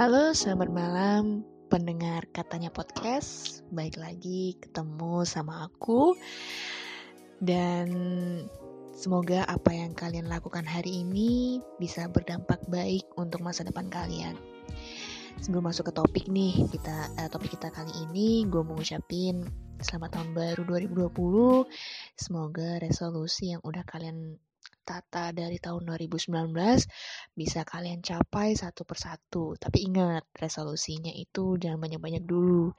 Halo, selamat malam pendengar katanya podcast. Baik lagi ketemu sama aku. Dan semoga apa yang kalian lakukan hari ini bisa berdampak baik untuk masa depan kalian. Sebelum masuk ke topik nih, kita eh, topik kita kali ini gue mau ngucapin selamat tahun baru 2020. Semoga resolusi yang udah kalian tata dari tahun 2019 bisa kalian capai satu persatu. Tapi ingat, resolusinya itu jangan banyak-banyak dulu.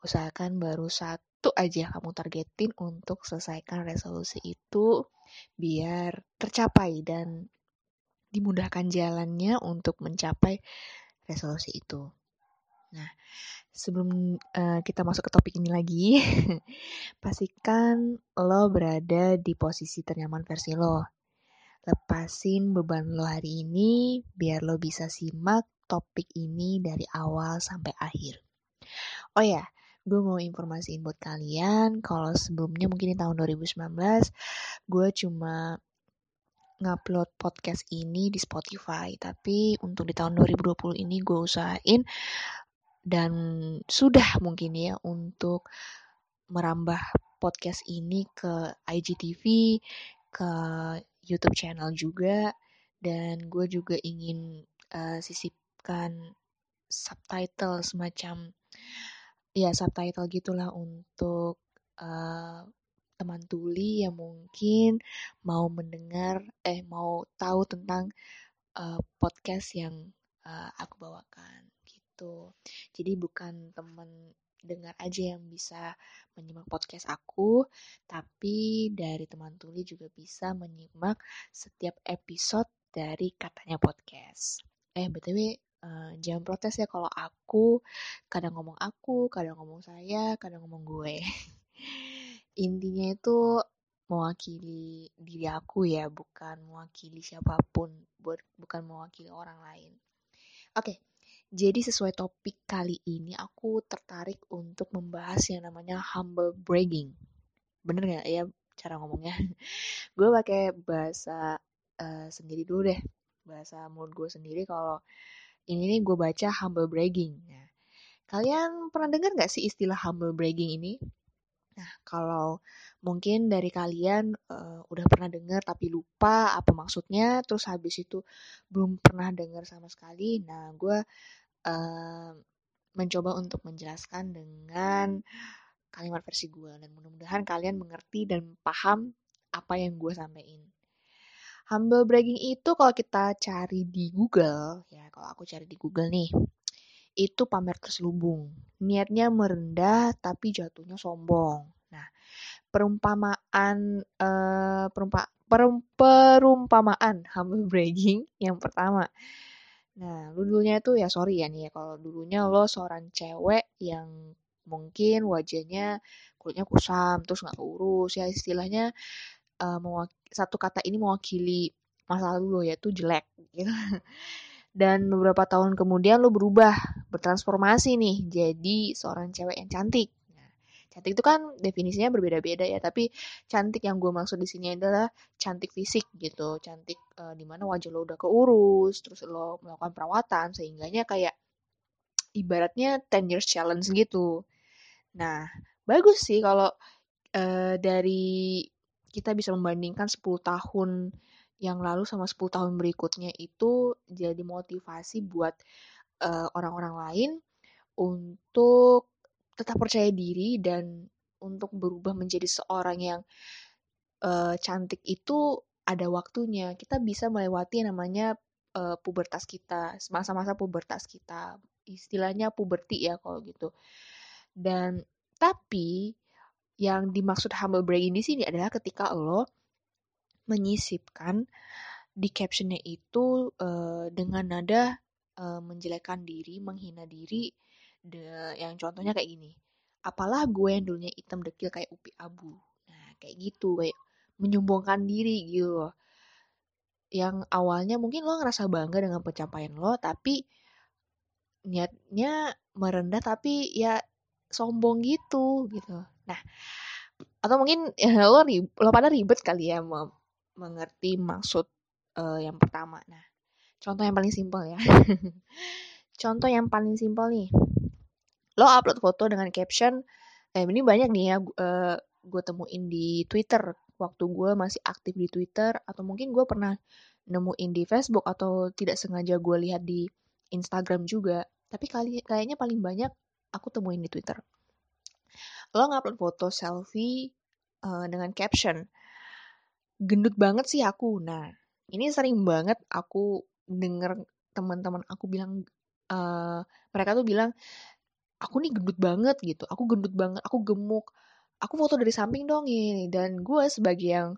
Usahakan baru satu aja kamu targetin untuk selesaikan resolusi itu biar tercapai dan dimudahkan jalannya untuk mencapai resolusi itu. Nah, sebelum uh, kita masuk ke topik ini lagi, pastikan lo berada di posisi ternyaman versi lo. Lepasin beban lo hari ini biar lo bisa simak topik ini dari awal sampai akhir. Oh ya, gue mau informasiin buat kalian kalau sebelumnya mungkin di tahun 2019 gue cuma ngupload podcast ini di Spotify. Tapi untuk di tahun 2020 ini gue usahain dan sudah mungkin ya untuk merambah podcast ini ke IGTV, ke YouTube channel juga dan gue juga ingin uh, sisipkan subtitle semacam ya subtitle gitulah untuk uh, teman tuli yang mungkin mau mendengar eh mau tahu tentang uh, podcast yang uh, aku bawakan gitu. Jadi bukan teman dengar aja yang bisa menyimak podcast aku, tapi dari teman tuli juga bisa menyimak setiap episode dari katanya podcast. Eh, BTW uh, jangan protes ya kalau aku kadang ngomong aku, kadang ngomong saya, kadang ngomong gue. intinya itu mewakili diri aku ya, bukan mewakili siapa pun, bukan mewakili orang lain. Oke, jadi sesuai topik kali ini aku tertarik untuk membahas yang namanya humble bragging. Bener nggak ya cara ngomongnya? gue pakai bahasa uh, sendiri dulu deh, bahasa mulut gue sendiri kalau ini nih gue baca humble bragging. Nah, kalian pernah dengar nggak sih istilah humble bragging ini? Nah, kalau mungkin dari kalian uh, udah pernah dengar tapi lupa apa maksudnya, terus habis itu belum pernah dengar sama sekali, nah gue mencoba untuk menjelaskan dengan kalimat versi gue dan mudah-mudahan kalian mengerti dan paham apa yang gue sampaikan. Humble bragging itu kalau kita cari di Google, ya kalau aku cari di Google nih, itu pamer terselubung. Niatnya merendah tapi jatuhnya sombong. Nah, perumpamaan uh, perumpa, perum, perumpamaan humble bragging yang pertama. Nah, dulunya itu ya sorry ya nih ya kalau dulunya lo seorang cewek yang mungkin wajahnya kulitnya kusam terus nggak keurus ya istilahnya uh, satu kata ini mewakili masa lalu lo yaitu jelek gitu dan beberapa tahun kemudian lo berubah, bertransformasi nih jadi seorang cewek yang cantik. Cantik itu kan definisinya berbeda-beda ya, tapi cantik yang gue maksud di sini adalah cantik fisik gitu, cantik uh, mana wajah lo udah keurus, terus lo melakukan perawatan sehingganya kayak ibaratnya 10 years challenge gitu. Nah, bagus sih kalau uh, dari kita bisa membandingkan 10 tahun yang lalu sama 10 tahun berikutnya itu jadi motivasi buat uh, orang-orang lain untuk tetap percaya diri dan untuk berubah menjadi seorang yang uh, cantik itu ada waktunya. Kita bisa melewati namanya uh, pubertas kita, masa-masa pubertas kita. Istilahnya puberti ya kalau gitu. Dan tapi yang dimaksud humble bragging di sini adalah ketika lo menyisipkan di captionnya itu uh, dengan nada uh, menjelekkan diri, menghina diri, de, yang contohnya kayak gini. Apalah gue yang dulunya hitam dekil kayak upi abu. Nah, kayak gitu, kayak menyombongkan diri gitu loh. Yang awalnya mungkin lo ngerasa bangga dengan pencapaian lo, tapi niatnya merendah tapi ya sombong gitu gitu. Nah, atau mungkin ya, lo lo pada ribet kali ya mengerti maksud uh, yang pertama. Nah, contoh yang paling simpel ya. contoh yang paling simpel nih lo upload foto dengan caption eh ini banyak nih ya uh, gue temuin di Twitter. Waktu gue masih aktif di Twitter atau mungkin gue pernah nemuin di Facebook atau tidak sengaja gue lihat di Instagram juga. Tapi kali kayaknya paling banyak aku temuin di Twitter. Lo ngupload foto selfie uh, dengan caption. Gendut banget sih aku. Nah ini sering banget aku denger teman-teman aku bilang uh, mereka tuh bilang aku nih gendut banget gitu aku gendut banget aku gemuk aku foto dari samping dong ini dan gue sebagai yang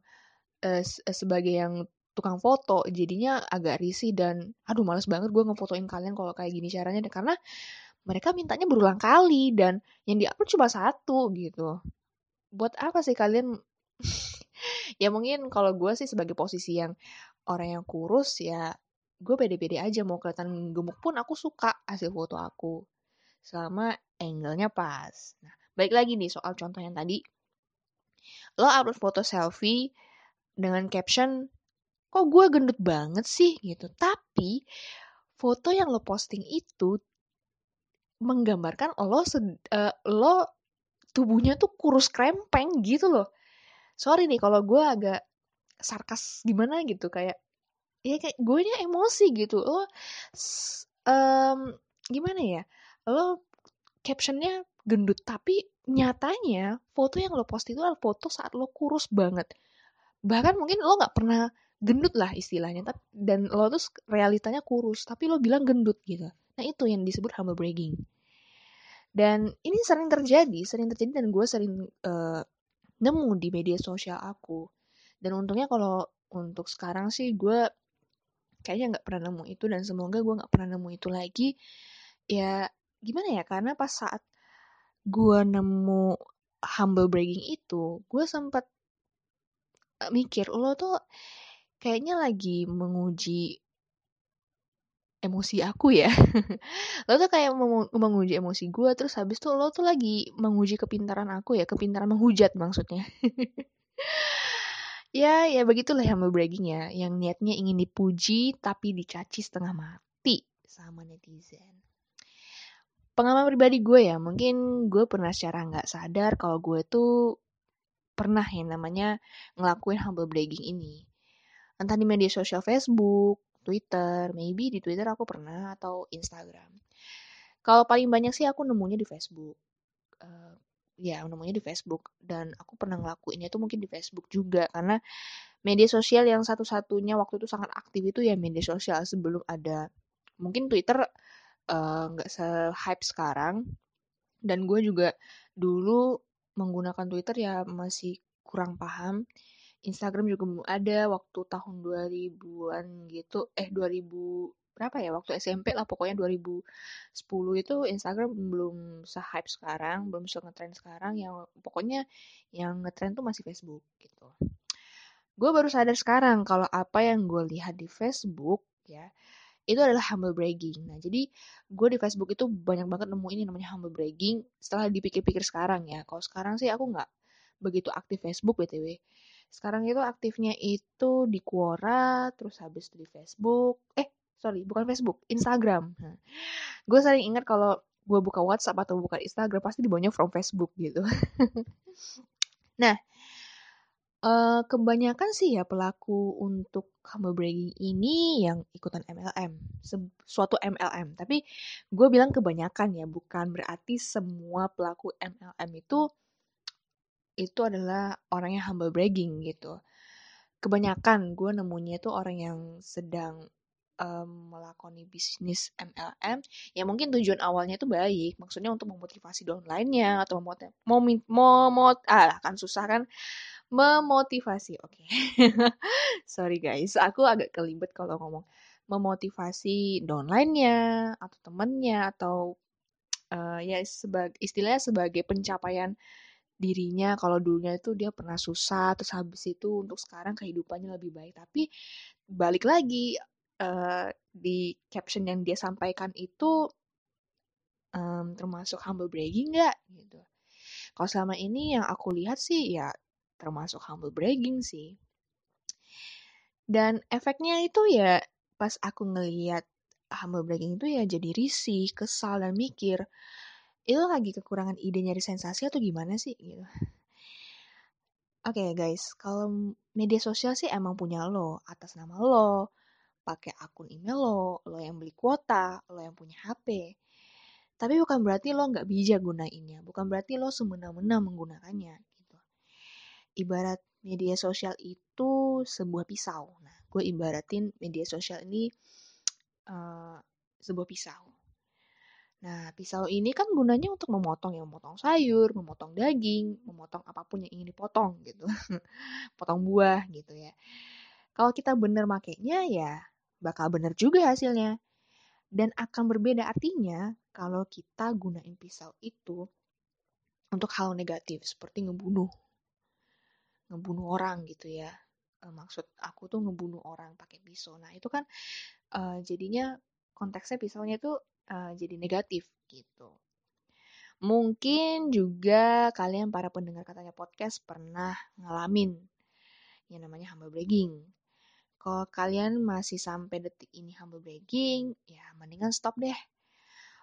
uh, sebagai yang tukang foto jadinya agak risih dan aduh males banget gue ngefotoin kalian kalau kayak gini caranya karena mereka mintanya berulang kali dan yang diupload cuma satu gitu. Buat apa sih kalian? Ya mungkin kalau gue sih sebagai posisi yang orang yang kurus ya gue pede-pede aja mau kelihatan gemuk pun aku suka hasil foto aku selama angle-nya pas. Nah baik lagi nih soal contoh yang tadi. Lo upload foto selfie dengan caption kok gue gendut banget sih? gitu. Tapi foto yang lo posting itu menggambarkan lo uh, lo tubuhnya tuh kurus krempeng gitu loh. Sorry nih kalau gue agak sarkas gimana gitu kayak ya kayak gue nya emosi gitu. Lo um, gimana ya lo captionnya gendut tapi nyatanya foto yang lo post itu adalah foto saat lo kurus banget. Bahkan mungkin lo nggak pernah gendut lah istilahnya tapi dan lo tuh realitanya kurus tapi lo bilang gendut gitu. Nah itu yang disebut humble bragging. Dan ini sering terjadi sering terjadi dan gue sering uh, nemu di media sosial aku. Dan untungnya kalau untuk sekarang sih gue kayaknya nggak pernah nemu itu dan semoga gue nggak pernah nemu itu lagi. Ya gimana ya karena pas saat gue nemu humble bragging itu gue sempat eh, mikir lo tuh kayaknya lagi menguji emosi aku ya. lo tuh kayak menguji emosi gue, terus habis tuh lo tuh lagi menguji kepintaran aku ya, kepintaran menghujat maksudnya. ya, ya begitulah yang bragging ya, yang niatnya ingin dipuji tapi dicaci setengah mati sama netizen. Pengalaman pribadi gue ya, mungkin gue pernah secara nggak sadar kalau gue tuh pernah yang namanya ngelakuin humble bragging ini entah di media sosial Facebook, Twitter, maybe di Twitter aku pernah atau Instagram. Kalau paling banyak sih aku nemunya di Facebook. Uh, ya nemunya di Facebook dan aku pernah ngelakuinnya tuh mungkin di Facebook juga karena media sosial yang satu-satunya waktu itu sangat aktif itu ya media sosial sebelum ada mungkin Twitter nggak uh, se-hype sekarang. Dan gue juga dulu menggunakan Twitter ya masih kurang paham. Instagram juga belum ada waktu tahun 2000-an gitu. Eh 2000 berapa ya? Waktu SMP lah pokoknya 2010 itu Instagram belum se-hype sekarang belum se ngetrend sekarang. Yang pokoknya yang ngetrend tuh masih Facebook gitu. Gue baru sadar sekarang kalau apa yang gue lihat di Facebook ya itu adalah humble bragging. Nah, jadi gue di Facebook itu banyak banget nemu ini namanya humble bragging. Setelah dipikir-pikir sekarang ya, kalau sekarang sih aku nggak begitu aktif Facebook btw sekarang itu aktifnya itu di Quora terus habis di Facebook eh sorry bukan Facebook Instagram nah, gue sering ingat kalau gue buka WhatsApp atau buka Instagram pasti dibawanya from Facebook gitu nah Uh, kebanyakan sih ya pelaku untuk humble bragging ini yang ikutan MLM, suatu MLM. Tapi gue bilang kebanyakan ya, bukan berarti semua pelaku MLM itu itu adalah orang yang humble bragging gitu. Kebanyakan gue nemunya itu orang yang sedang um, melakoni bisnis MLM ya mungkin tujuan awalnya itu baik maksudnya untuk memotivasi downline-nya atau memot memot ah kan susah kan memotivasi oke. Okay. sorry guys aku agak kelibet kalau ngomong. Memotivasi downline-nya atau temennya atau uh, ya sebagai istilahnya sebagai pencapaian dirinya. Kalau dulunya itu dia pernah susah terus habis itu untuk sekarang kehidupannya lebih baik. Tapi balik lagi uh, di caption yang dia sampaikan itu um, termasuk humble bragging nggak? Gitu. Kalau selama ini yang aku lihat sih ya termasuk humble bragging sih dan efeknya itu ya pas aku ngeliat humble bragging itu ya jadi risih, kesal dan mikir itu lagi kekurangan ide nyari sensasi atau gimana sih gitu. Oke okay, guys, kalau media sosial sih emang punya lo atas nama lo, pakai akun email lo, lo yang beli kuota, lo yang punya HP. Tapi bukan berarti lo nggak bijak gunainnya, bukan berarti lo semena-mena menggunakannya. Ibarat media sosial itu sebuah pisau. Nah, gue ibaratin media sosial ini uh, sebuah pisau. Nah, pisau ini kan gunanya untuk memotong ya, memotong sayur, memotong daging, memotong apa pun yang ingin dipotong gitu. Potong buah gitu ya. Kalau kita bener makainya ya bakal bener juga hasilnya. Dan akan berbeda artinya kalau kita gunain pisau itu untuk hal negatif seperti ngebunuh. Ngebunuh orang gitu ya. Eh, maksud aku tuh ngebunuh orang pakai pisau. Nah, itu kan uh, jadinya konteksnya pisaunya itu uh, jadi negatif gitu. Mungkin juga kalian para pendengar katanya podcast pernah ngalamin yang namanya humble bragging. Kalau kalian masih sampai detik ini humble bragging, ya mendingan stop deh.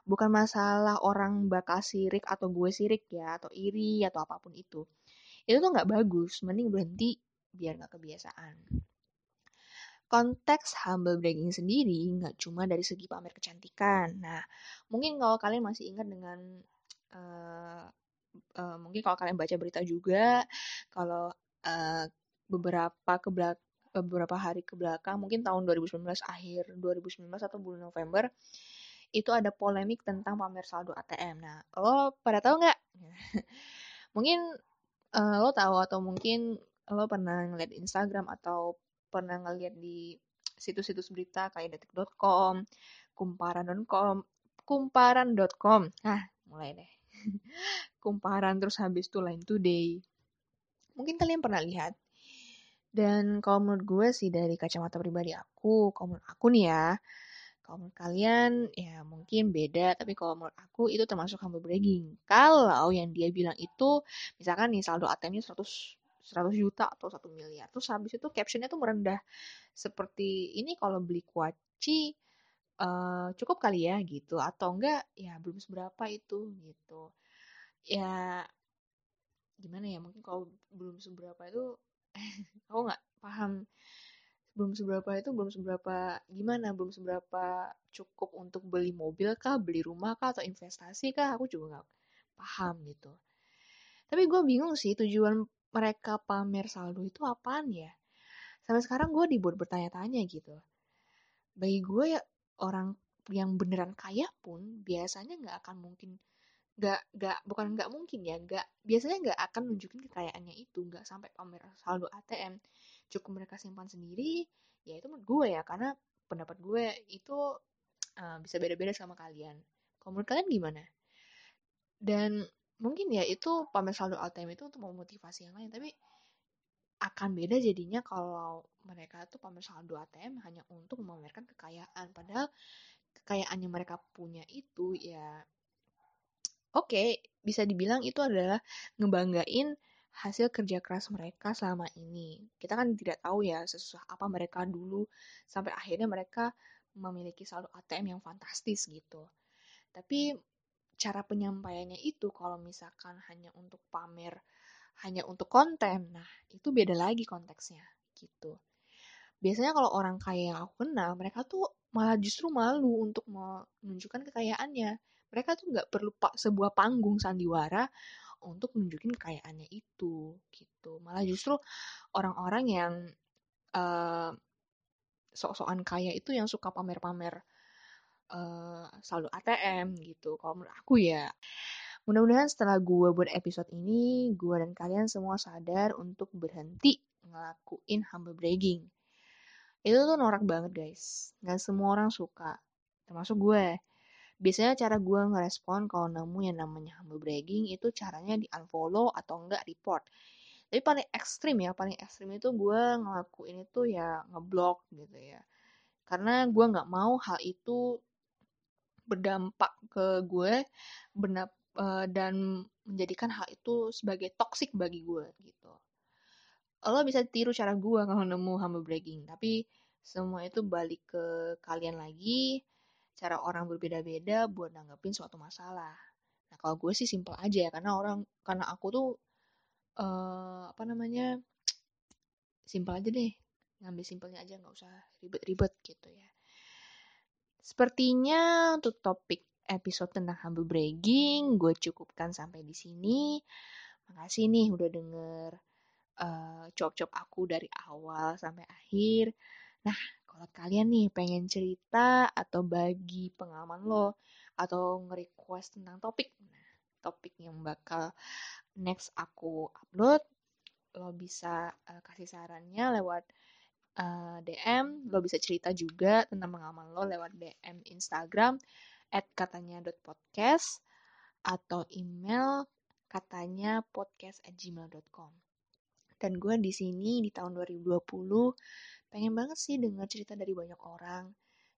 Bukan masalah orang bakal sirik atau gue sirik ya, atau iri atau apa pun itu. Itu tuh nggak bagus, mending berhenti biar nggak kebiasaan. Konteks humble bragging sendiri nggak cuma dari segi pamer kecantikan. Nah, mungkin kalau kalian masih ingat dengan uh, uh, mungkin kalau kalian baca berita juga, kalau uh, beberapa ke beberapa hari ke belakang, mungkin tahun 2019 akhir 2019 atau bulan November, itu ada polemik tentang pamer saldo ATM. Nah, lo pada tahu nggak? mungkin uh, lo tahu atau mungkin lo pernah ngeliat Instagram atau pernah ngeliat di situs-situs berita kayak detik.com, kumparan.com, kumparan.com. Nah, mulai deh. kumparan terus habis itu Line Today. Mungkin kalian pernah lihat. Dan kalau menurut gue sih dari kacamata pribadi aku, kalau menurut aku nih ya, kalau menurut kalian ya mungkin beda, tapi kalau menurut aku itu termasuk humble bragging. Kalau yang dia bilang itu, misalkan nih saldo ATM-nya 100 100 juta atau 1 miliar. Terus habis itu captionnya tuh merendah. Seperti ini kalau beli kuaci uh, cukup kali ya gitu. Atau enggak ya belum seberapa itu gitu. Ya gimana ya mungkin kalau belum seberapa itu aku nggak paham belum seberapa itu belum seberapa gimana belum seberapa cukup untuk beli mobil kah beli rumah kah atau investasi kah aku juga nggak paham gitu tapi gue bingung sih tujuan mereka pamer saldo itu apaan ya? Sampai sekarang gue dibuat bertanya-tanya gitu. Bagi gue ya orang yang beneran kaya pun biasanya nggak akan mungkin nggak nggak bukan nggak mungkin ya nggak biasanya nggak akan nunjukin kekayaannya itu nggak sampai pamer saldo ATM cukup mereka simpan sendiri ya itu menurut gue ya karena pendapat gue itu uh, bisa beda-beda sama kalian. Kalau menurut kalian gimana? Dan mungkin ya itu pamer saldo ATM itu untuk memotivasi yang lain tapi akan beda jadinya kalau mereka tuh pamer saldo ATM hanya untuk memamerkan kekayaan. Padahal kekayaan yang mereka punya itu ya oke okay, bisa dibilang itu adalah ngebanggain hasil kerja keras mereka selama ini kita kan tidak tahu ya sesusah apa mereka dulu sampai akhirnya mereka memiliki saldo ATM yang fantastis gitu tapi cara penyampaiannya itu kalau misalkan hanya untuk pamer, hanya untuk konten, nah itu beda lagi konteksnya gitu. Biasanya kalau orang kaya yang aku kenal, mereka tuh malah justru malu untuk menunjukkan kekayaannya. Mereka tuh nggak perlu sebuah panggung sandiwara untuk menunjukkan kekayaannya itu gitu. Malah justru orang-orang yang uh, sok-sokan kaya itu yang suka pamer-pamer uh, saldo ATM gitu. Kalau menurut aku ya. Mudah-mudahan setelah gue buat episode ini, gue dan kalian semua sadar untuk berhenti ngelakuin humble bragging. Itu tuh norak banget guys. Gak semua orang suka. Termasuk gue. Biasanya cara gue ngerespon kalau nemu yang namanya humble bragging itu caranya di unfollow atau enggak report. Tapi paling ekstrim ya, paling ekstrim itu gue ngelakuin itu ya ngeblok gitu ya. Karena gue nggak mau hal itu berdampak ke gue benar uh, dan menjadikan hal itu sebagai toxic bagi gue gitu. Lo bisa tiru cara gue kalau nemu humble bragging, tapi semua itu balik ke kalian lagi cara orang berbeda-beda buat nanggepin suatu masalah. Nah kalau gue sih simple aja ya karena orang karena aku tuh uh, apa namanya simple aja deh ngambil simpelnya aja nggak usah ribet-ribet gitu ya. Sepertinya untuk topik episode tentang humble bragging gue cukupkan sampai di sini. Makasih nih udah denger uh, cop-cop aku dari awal sampai akhir. Nah, kalau kalian nih pengen cerita atau bagi pengalaman lo atau nge-request tentang topik, nah, topik yang bakal next aku upload, lo bisa uh, kasih sarannya lewat uh, eh, DM, lo bisa cerita juga tentang pengalaman lo lewat DM Instagram at katanya podcast atau email katanya podcast at. Dan gue di sini di tahun 2020 pengen banget sih dengar cerita dari banyak orang.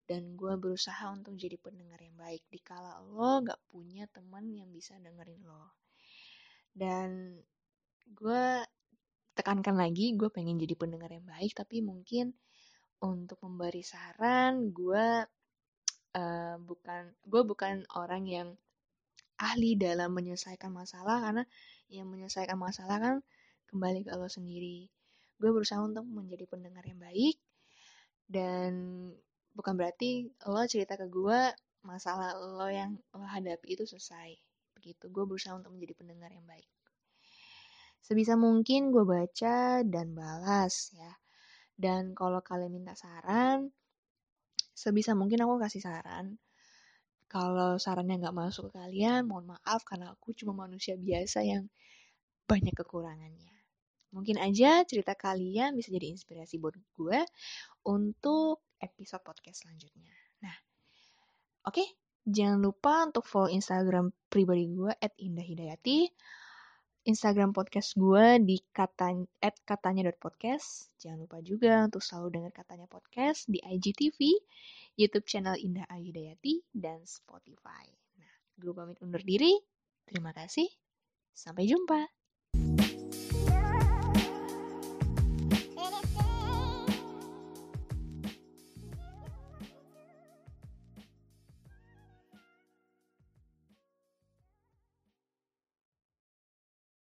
Dan gue berusaha untuk jadi pendengar yang baik. Dikala lo gak punya teman yang bisa dengerin lo. Dan gue tekankan lagi, gue pengen jadi pendengar yang baik. Tapi mungkin untuk memberi saran, gue uh, bukan gue bukan orang yang ahli dalam menyelesaikan masalah karena yang menyelesaikan masalah kan kembali ke lo sendiri. Gue berusaha untuk menjadi pendengar yang baik dan bukan berarti lo cerita ke gue masalah lo yang lo hadapi itu selesai. Begitu, gue berusaha untuk menjadi pendengar yang baik. Sebisa mungkin gue baca dan balas ya. Dan kalau kalian minta saran, sebisa mungkin aku kasih saran. Kalau sarannya nggak masuk ke kalian, mohon maaf karena aku cuma manusia biasa yang banyak kekurangannya. Mungkin aja cerita kalian bisa jadi inspirasi buat gue untuk episode podcast selanjutnya. Nah, oke, okay, jangan lupa untuk follow Instagram pribadi gue at indahhidayati, Instagram podcast gue di kata, at katanya.podcast. Jangan lupa juga untuk selalu dengar katanya podcast di IGTV, YouTube channel Indah Ayudayati, dan Spotify. Nah, gue pamit undur diri. Terima kasih. Sampai jumpa.